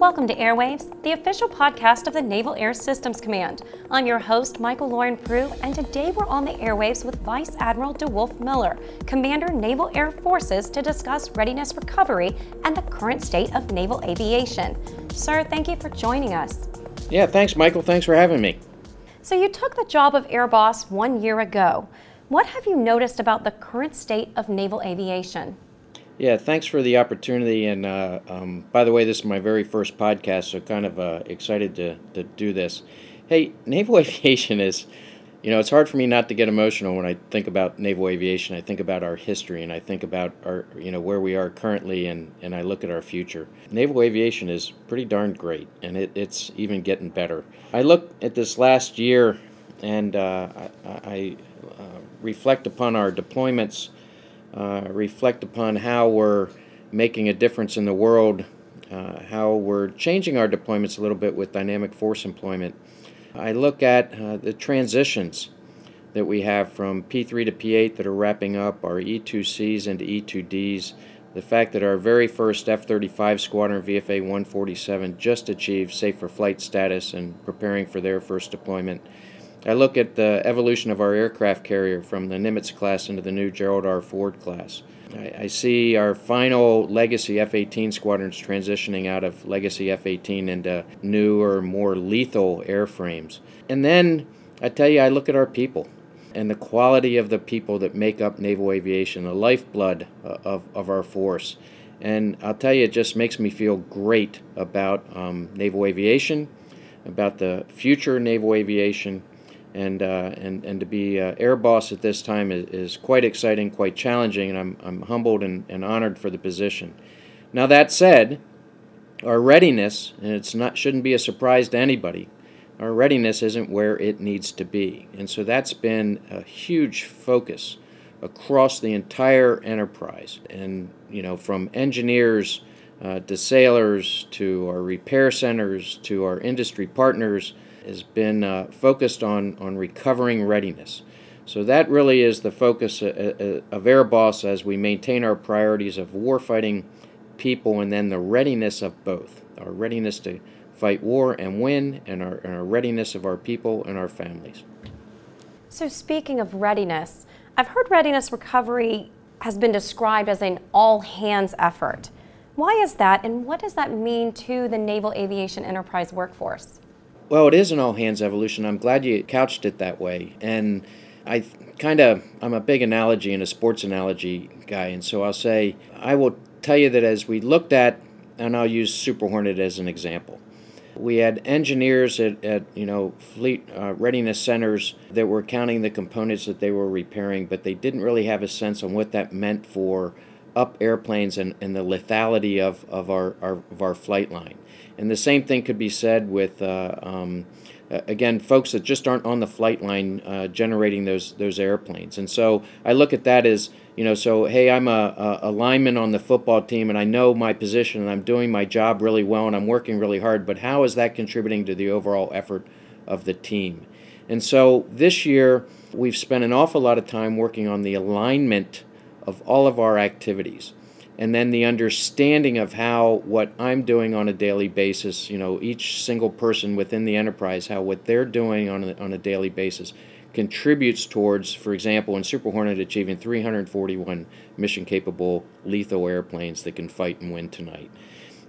Welcome to Airwaves, the official podcast of the Naval Air Systems Command. I'm your host, Michael Lauren Prue, and today we're on the airwaves with Vice Admiral DeWolfe Miller, Commander Naval Air Forces, to discuss readiness recovery and the current state of naval aviation. Sir, thank you for joining us. Yeah, thanks, Michael. Thanks for having me. So, you took the job of Air Boss one year ago. What have you noticed about the current state of naval aviation? Yeah, thanks for the opportunity. And uh, um, by the way, this is my very first podcast, so kind of uh, excited to, to do this. Hey, naval aviation is, you know, it's hard for me not to get emotional when I think about naval aviation. I think about our history and I think about our, you know, where we are currently and, and I look at our future. Naval aviation is pretty darn great and it, it's even getting better. I look at this last year and uh, I, I uh, reflect upon our deployments uh, reflect upon how we're making a difference in the world, uh, how we're changing our deployments a little bit with dynamic force employment. I look at uh, the transitions that we have from P3 to P8 that are wrapping up, our E2Cs into E2Ds, the fact that our very first F 35 squadron VFA 147 just achieved safe for flight status and preparing for their first deployment. I look at the evolution of our aircraft carrier from the Nimitz class into the new Gerald R. Ford class. I, I see our final legacy F 18 squadrons transitioning out of legacy F 18 into newer, more lethal airframes. And then I tell you, I look at our people and the quality of the people that make up naval aviation, the lifeblood uh, of, of our force. And I'll tell you, it just makes me feel great about um, naval aviation, about the future naval aviation, and uh, and and to be uh, air boss at this time is, is quite exciting, quite challenging, and I'm I'm humbled and, and honored for the position. Now that said, our readiness, and it's not shouldn't be a surprise to anybody, our readiness isn't where it needs to be, and so that's been a huge focus across the entire enterprise, and you know from engineers. Uh, to sailors, to our repair centers, to our industry partners, has been uh, focused on, on recovering readiness. So that really is the focus uh, uh, of Airboss as we maintain our priorities of warfighting, people, and then the readiness of both. Our readiness to fight war and win, and our, and our readiness of our people and our families. So, speaking of readiness, I've heard readiness recovery has been described as an all hands effort. Why is that, and what does that mean to the Naval Aviation Enterprise workforce? Well, it is an all hands evolution. I'm glad you couched it that way. And I kind of, I'm a big analogy and a sports analogy guy. And so I'll say, I will tell you that as we looked at, and I'll use Super Hornet as an example. We had engineers at, at you know fleet uh, readiness centers that were counting the components that they were repairing, but they didn't really have a sense on what that meant for up airplanes and, and the lethality of, of, our, our, of our flight line. And the same thing could be said with, uh, um, again, folks that just aren't on the flight line uh, generating those those airplanes. And so I look at that as, you know, so hey, I'm a, a, lineman on the football team and I know my position and I'm doing my job really well and I'm working really hard, but how is that contributing to the overall effort of the team? And so this year, we've spent an awful lot of time working on the alignment of all of our activities and then the understanding of how what I'm doing on a daily basis, you know, each single person within the enterprise, how what they're doing on a, on a daily basis contributes towards, for example, in Super Hornet achieving 341 mission capable lethal airplanes that can fight and win tonight.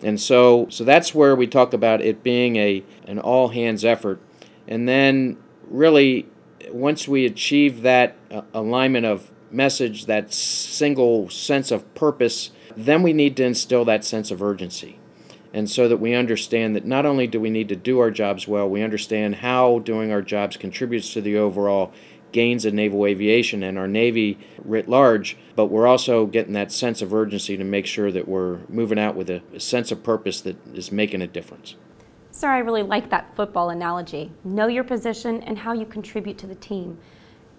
And so, so that's where we talk about it being a an all hands effort. And then, really, once we achieve that uh, alignment of message, that single sense of purpose then we need to instill that sense of urgency. And so that we understand that not only do we need to do our jobs well, we understand how doing our jobs contributes to the overall gains in naval aviation and our Navy writ large, but we're also getting that sense of urgency to make sure that we're moving out with a, a sense of purpose that is making a difference. Sir, I really like that football analogy. Know your position and how you contribute to the team.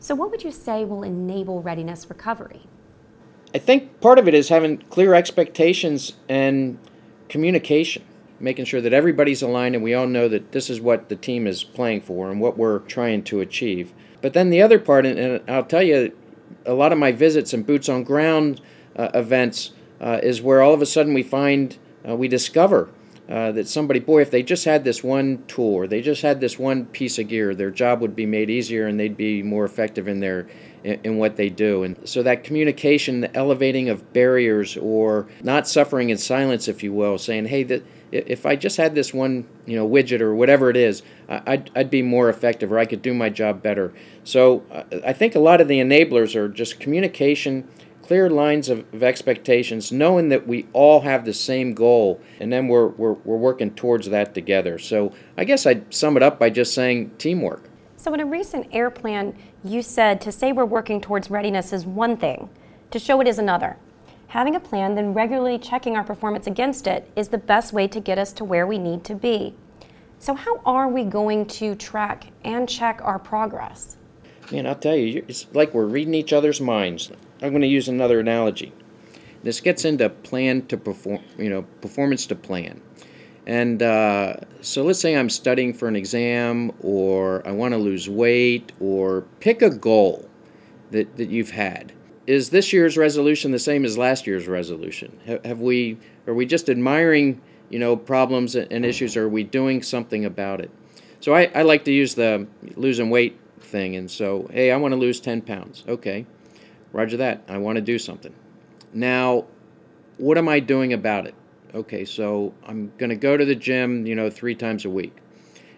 So, what would you say will enable readiness recovery? I think part of it is having clear expectations and communication, making sure that everybody's aligned and we all know that this is what the team is playing for and what we're trying to achieve. But then the other part, and I'll tell you, a lot of my visits and boots on ground uh, events uh, is where all of a sudden we find, uh, we discover uh, that somebody, boy, if they just had this one tool or they just had this one piece of gear, their job would be made easier and they'd be more effective in their in, in what they do. And so that communication, the elevating of barriers, or not suffering in silence, if you will, saying, hey, that if I just had this one, you know, widget or whatever it is, I'd, I'd be more effective or I could do my job better. So uh, I think a lot of the enablers are just communication, clear lines of, of, expectations, knowing that we all have the same goal, and then we're, we're, we're working towards that together. So I guess I'd sum it up by just saying teamwork. So in a recent air plan, you said to say we're working towards readiness is one thing, to show it is another. Having a plan, then regularly checking our performance against it is the best way to get us to where we need to be. So, how are we going to track and check our progress? Man, I'll tell you, it's like we're reading each other's minds. I'm going to use another analogy. This gets into plan to perform, you know, performance to plan. And uh, so let's say I'm studying for an exam, or I want to lose weight, or pick a goal that, that you've had is this year's resolution the same as last year's resolution? Have, have we are we just admiring you know problems and issues, or are we doing something about it? So I, I like to use the losing weight thing, and so hey, I want to lose ten pounds. Okay, Roger that. I want to do something. Now, what am I doing about it? Okay, so I'm going to go to the gym, you know, three times a week,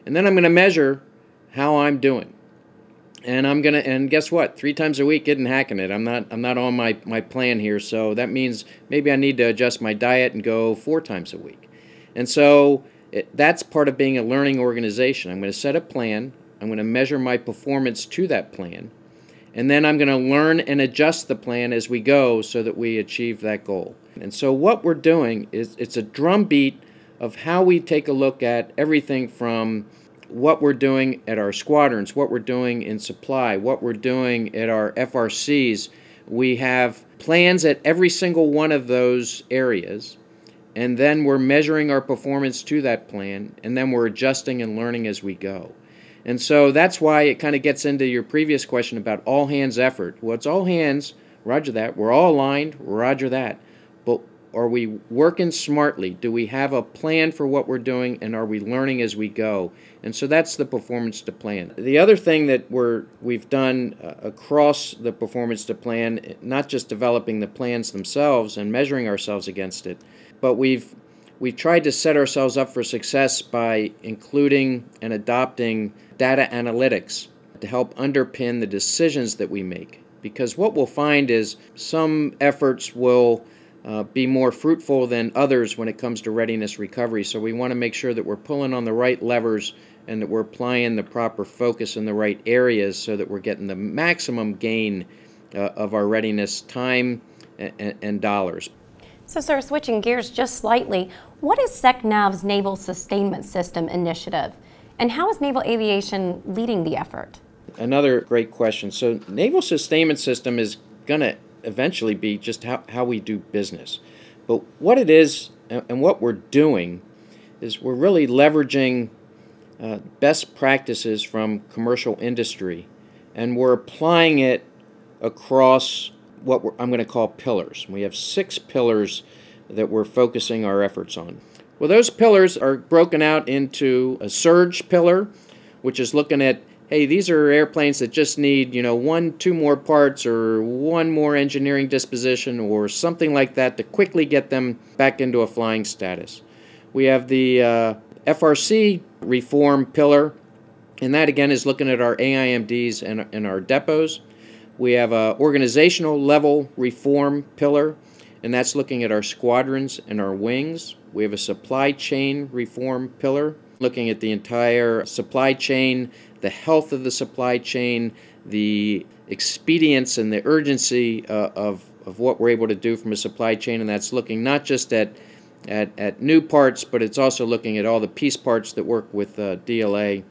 and then I'm going to measure how I'm doing and I'm gonna and guess what? Three times a week isn't hacking it. I'm not I'm not on my my plan here, so that means maybe I need to adjust my diet and go four times a week. And so it, that's part of being a learning organization. I'm going to set a plan. I'm going to measure my performance to that plan, and then I'm going to learn and adjust the plan as we go so that we achieve that goal. And so what we're doing is it's a drumbeat of how we take a look at everything from what we're doing at our squadrons, what we're doing in supply, what we're doing at our FRCs. We have plans at every single one of those areas, and then we're measuring our performance to that plan, and then we're adjusting and learning as we go. And so that's why it kind of gets into your previous question about all hands effort. Well, it's all hands, roger that. We're all aligned, roger that. But are we working smartly? Do we have a plan for what we're doing and are we learning as we go? And so that's the performance to plan. The other thing that we're we've done uh, across the performance to plan, not just developing the plans themselves and measuring ourselves against it, but we've we've tried to set ourselves up for success by including and adopting data analytics to help underpin the decisions that we make. Because what we'll find is some efforts will uh, be more fruitful than others when it comes to readiness recovery. So we want to make sure that we're pulling on the right levers and that we're applying the proper focus in the right areas so that we're getting the maximum gain uh, of our readiness time and, and, dollars. So, sir, switching gears just slightly, what is SECNAV's Naval Sustainment System initiative, and how is naval aviation leading the effort? Another great question. So, Naval Sustainment System is going to eventually be just how, how we do business. But what it is and what we're doing is we're really leveraging uh, best practices from commercial industry and we're applying it across what I'm going to call pillars. We have six pillars that we're focusing our efforts on. Well, those pillars are broken out into a surge pillar, which is looking at hey, these are airplanes that just need, you know, one, two more parts or one more engineering disposition or something like that to quickly get them back into a flying status. We have the uh, FRC reform pillar, and that again is looking at our AIMDs and, and our depots. We have a organizational level reform pillar, and that's looking at our squadrons and our wings. We have a supply chain reform pillar, looking at the entire supply chain the health of the supply chain, the expedience and the urgency uh, of, of what we're able to do from a supply chain, and that's looking not just at at, at new parts, but it's also looking at all the piece parts that work with uh, DLA.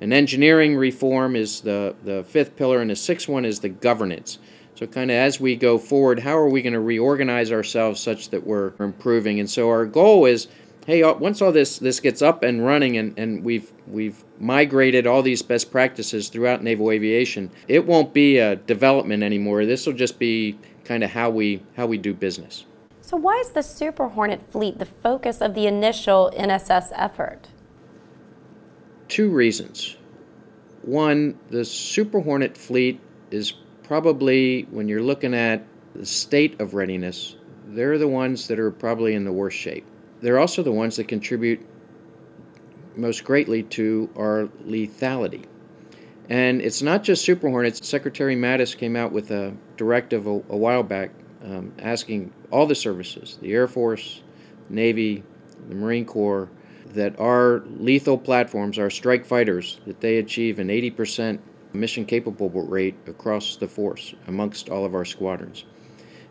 And engineering reform is the, the fifth pillar, and the sixth one is the governance. So, kind of as we go forward, how are we going to reorganize ourselves such that we're improving? And so, our goal is hey, uh, once all this this gets up and running, and, and we've we've migrated all these best practices throughout naval aviation, it won't be a development anymore. This will just be kind of how we how we do business. So, why is the Super Hornet fleet the focus of the initial NSS effort? Two reasons. One, the Super Hornet fleet is probably, when you're looking at the state of readiness, they're the ones that are probably in the worst shape. They're also the ones that contribute most greatly to our lethality. And it's not just Super Hornets. Secretary Mattis came out with a directive a, a while back um, asking all the services, the Air Force, Navy, the Marine Corps, that our lethal platforms, our strike fighters, that they achieve an 80% mission capable rate across the force amongst all of our squadrons.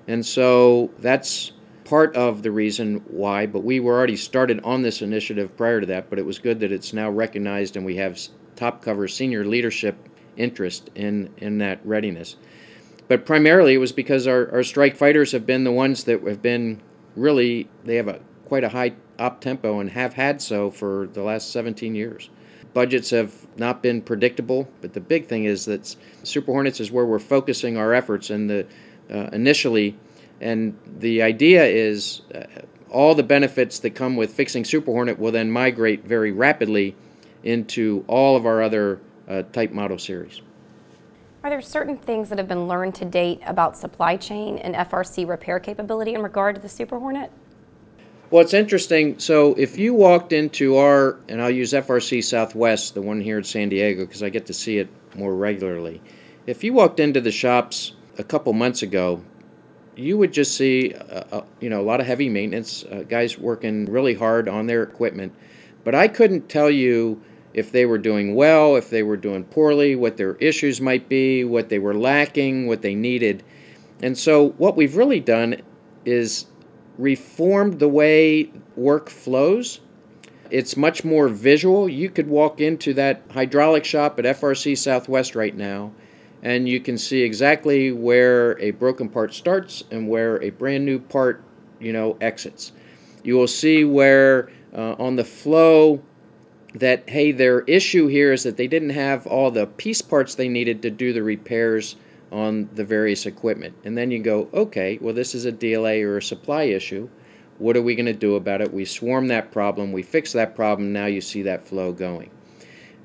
And so that's part of the reason why, but we were already started on this initiative prior to that, but it was good that it's now recognized and we have top cover senior leadership interest in, in that readiness. But primarily it was because our, our strike fighters have been the ones that have been really, they have a quite a high op tempo and have had so for the last 17 years. Budgets have not been predictable, but the big thing is that Super Hornets is where we're focusing our efforts and the uh, initially, and the idea is uh, all the benefits that come with fixing Super Hornet will then migrate very rapidly into all of our other uh, type model series. Are there certain things that have been learned to date about supply chain and FRC repair capability in regard to the Super Hornet? Well, it's interesting. So, if you walked into our, and I'll use FRC Southwest, the one here in San Diego, because I get to see it more regularly. If you walked into the shops a couple months ago, you would just see, uh, uh, you know, a lot of heavy maintenance uh, guys working really hard on their equipment. But I couldn't tell you if they were doing well, if they were doing poorly, what their issues might be, what they were lacking, what they needed. And so, what we've really done is reformed the way work flows. It's much more visual. You could walk into that hydraulic shop at FRC Southwest right now, and you can see exactly where a broken part starts and where a brand new part, you know, exits. You will see where uh, on the flow that hey their issue here is that they didn't have all the piece parts they needed to do the repairs on the various equipment. And then you go okay well this is a DLA or a supply issue. What are we going to do about it? We swarm that problem we fix that problem now you see that flow going.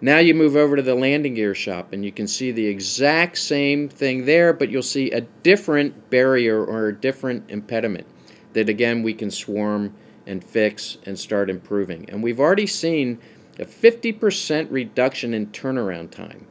Now you move over to the landing gear shop and you can see the exact same thing there but you'll see a different barrier or a different impediment that again we can swarm and fix and start improving. And we've already seen a 50% reduction in turnaround time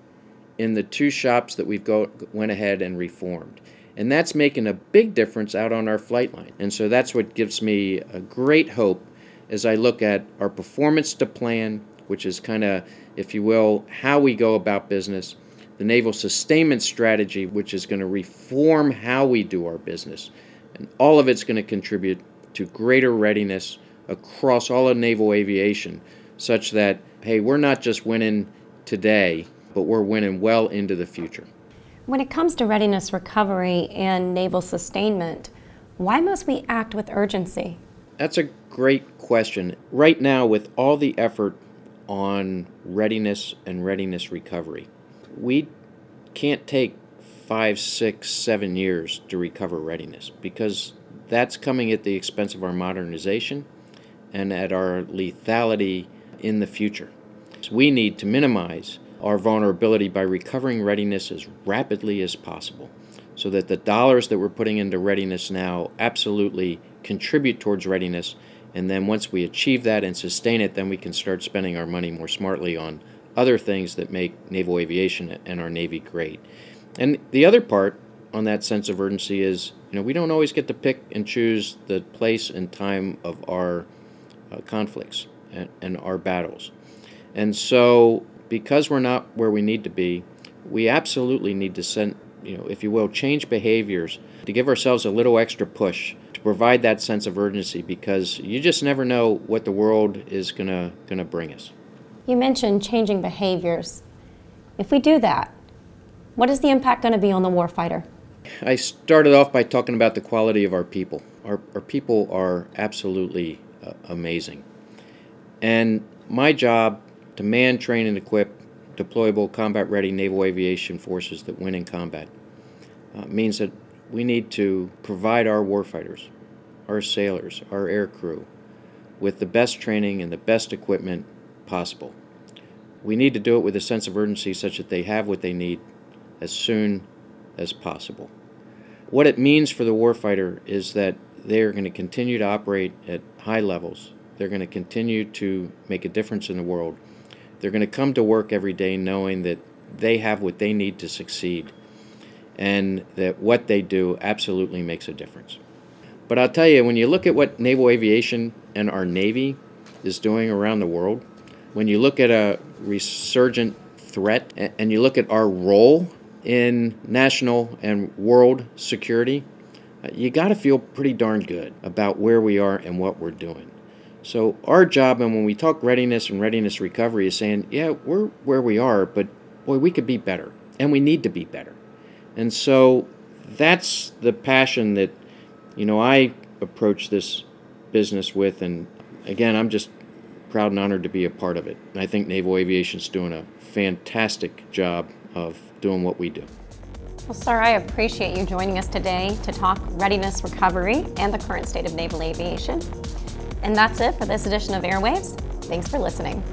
in the two shops that we've go, went ahead and reformed. And that's making a big difference out on our flight line. And so that's what gives me a great hope as I look at our performance to plan, which is kind of, if you will, how we go about business, the naval sustainment strategy, which is going to reform how we do our business. And all of it's going to contribute to greater readiness across all of naval aviation such that, hey, we're not just winning today, but we're winning well into the future. When it comes to readiness recovery and naval sustainment, why must we act with urgency? That's a great question. Right now, with all the effort on readiness and readiness recovery, we can't take five, six, seven years to recover readiness because that's coming at the expense of our modernization and at our lethality in the future. So we need to minimize our vulnerability by recovering readiness as rapidly as possible so that the dollars that we're putting into readiness now absolutely contribute towards readiness. And then once we achieve that and sustain it, then we can start spending our money more smartly on other things that make naval aviation and our Navy great. And the other part on that sense of urgency is, you know, we don't always get to pick and choose the place and time of our uh, conflicts and, and our battles. And so, because we're not where we need to be, we absolutely need to send, you know, if you will, change behaviors to give ourselves a little extra push to provide that sense of urgency because you just never know what the world is gonna gonna bring us. You mentioned changing behaviors. If we do that, what is the impact going to be on the warfighter? I started off by talking about the quality of our people. Our, our people are absolutely uh, amazing. And my job to man, train, and equip deployable, combat ready naval aviation forces that win in combat uh, means that we need to provide our warfighters, our sailors, our air crew, with the best training and the best equipment possible. We need to do it with a sense of urgency such that they have what they need as soon as possible. What it means for the warfighter is that they are going to continue to operate at high levels. They're going to continue to make a difference in the world. They're going to come to work every day knowing that they have what they need to succeed and that what they do absolutely makes a difference. But I'll tell you, when you look at what naval aviation and our Navy is doing around the world, when you look at a resurgent threat and you look at our role in national and world security, uh, you got to feel pretty darn good about where we are and what we're doing. So, our job, and when we talk readiness and readiness recovery, is saying, yeah, we're where we are, but boy, we could be better, and we need to be better. And so, that's the passion that, you know, I approach this business with. And again, I'm just proud and honored to be a part of it. And I think Naval Aviation is doing a fantastic job of doing what we do. Well, sir, I appreciate you joining us today to talk readiness recovery and the current state of naval aviation. And that's it for this edition of Airwaves. Thanks for listening.